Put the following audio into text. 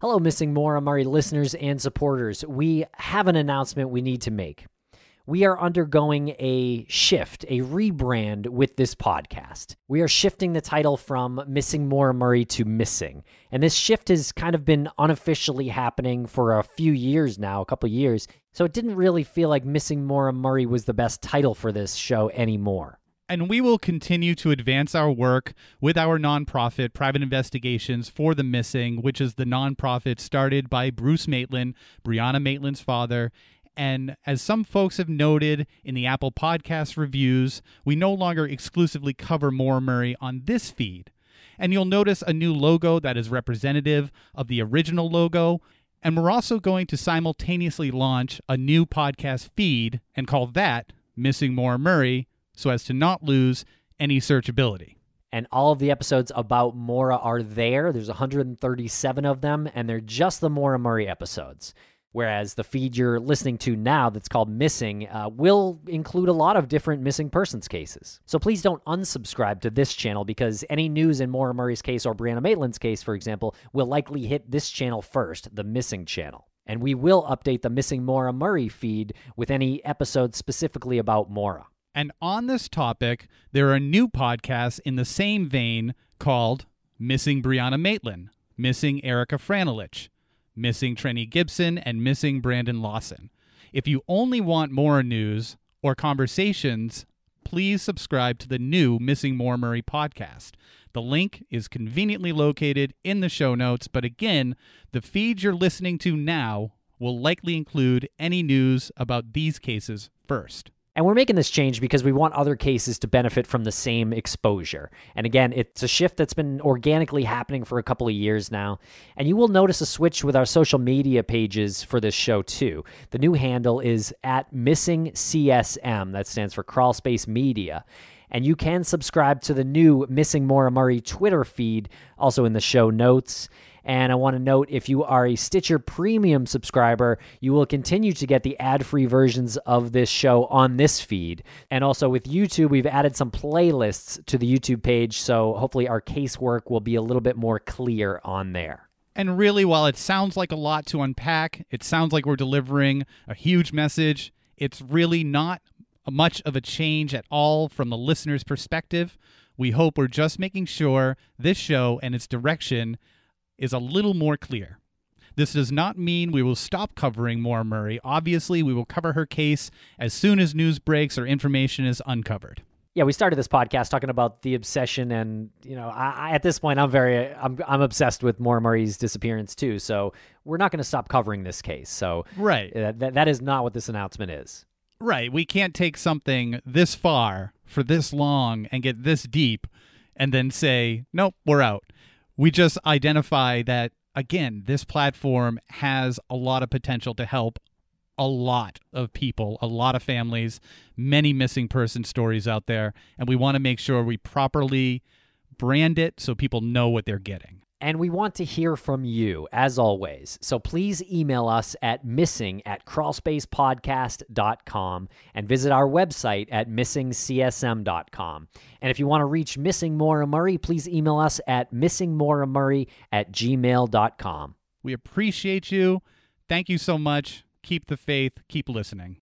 Hello, Missing Maura Murray listeners and supporters. We have an announcement we need to make. We are undergoing a shift, a rebrand with this podcast. We are shifting the title from Missing Maura Murray to Missing. And this shift has kind of been unofficially happening for a few years now, a couple years. So it didn't really feel like Missing Maura Murray was the best title for this show anymore and we will continue to advance our work with our nonprofit, Private Investigations for the Missing, which is the nonprofit started by Bruce Maitland, Brianna Maitland's father. And as some folks have noted in the Apple Podcast reviews, we no longer exclusively cover Maura Murray on this feed. And you'll notice a new logo that is representative of the original logo. And we're also going to simultaneously launch a new podcast feed and call that Missing Maura Murray so as to not lose any searchability. And all of the episodes about Maura are there. There's 137 of them, and they're just the Maura Murray episodes. Whereas the feed you're listening to now, that's called Missing, uh, will include a lot of different missing persons cases. So please don't unsubscribe to this channel because any news in Maura Murray's case or Brianna Maitland's case, for example, will likely hit this channel first, the Missing channel. And we will update the Missing Maura Murray feed with any episodes specifically about Maura. And on this topic, there are new podcasts in the same vein called Missing Brianna Maitland, Missing Erica Franelich, Missing Trenny Gibson, and Missing Brandon Lawson. If you only want more news or conversations, please subscribe to the new Missing Maura Murray podcast. The link is conveniently located in the show notes, but again, the feed you're listening to now will likely include any news about these cases first. And we're making this change because we want other cases to benefit from the same exposure. And again, it's a shift that's been organically happening for a couple of years now. And you will notice a switch with our social media pages for this show too. The new handle is at missing CSM, that stands for Crawl Space Media. And you can subscribe to the new Missing Maura Murray Twitter feed, also in the show notes. And I want to note if you are a Stitcher Premium subscriber, you will continue to get the ad free versions of this show on this feed. And also with YouTube, we've added some playlists to the YouTube page. So hopefully our casework will be a little bit more clear on there. And really, while it sounds like a lot to unpack, it sounds like we're delivering a huge message. It's really not much of a change at all from the listener's perspective. We hope we're just making sure this show and its direction is a little more clear. This does not mean we will stop covering Maura Murray. Obviously, we will cover her case as soon as news breaks or information is uncovered. Yeah, we started this podcast talking about the obsession, and you know, I, I, at this point, I'm very, I'm, I'm obsessed with Maura Murray's disappearance too. So we're not going to stop covering this case. So right, uh, that that is not what this announcement is. Right, we can't take something this far for this long and get this deep, and then say, nope, we're out we just identify that again this platform has a lot of potential to help a lot of people, a lot of families, many missing person stories out there, and we want to make sure we properly brand it so people know what they're getting. And we want to hear from you, as always. So please email us at missing at crawlspacepodcast.com and visit our website at missingcsm.com. And if you want to reach Missing Maura Murray, please email us at missingmauramurray at gmail.com. We appreciate you. Thank you so much. Keep the faith. Keep listening.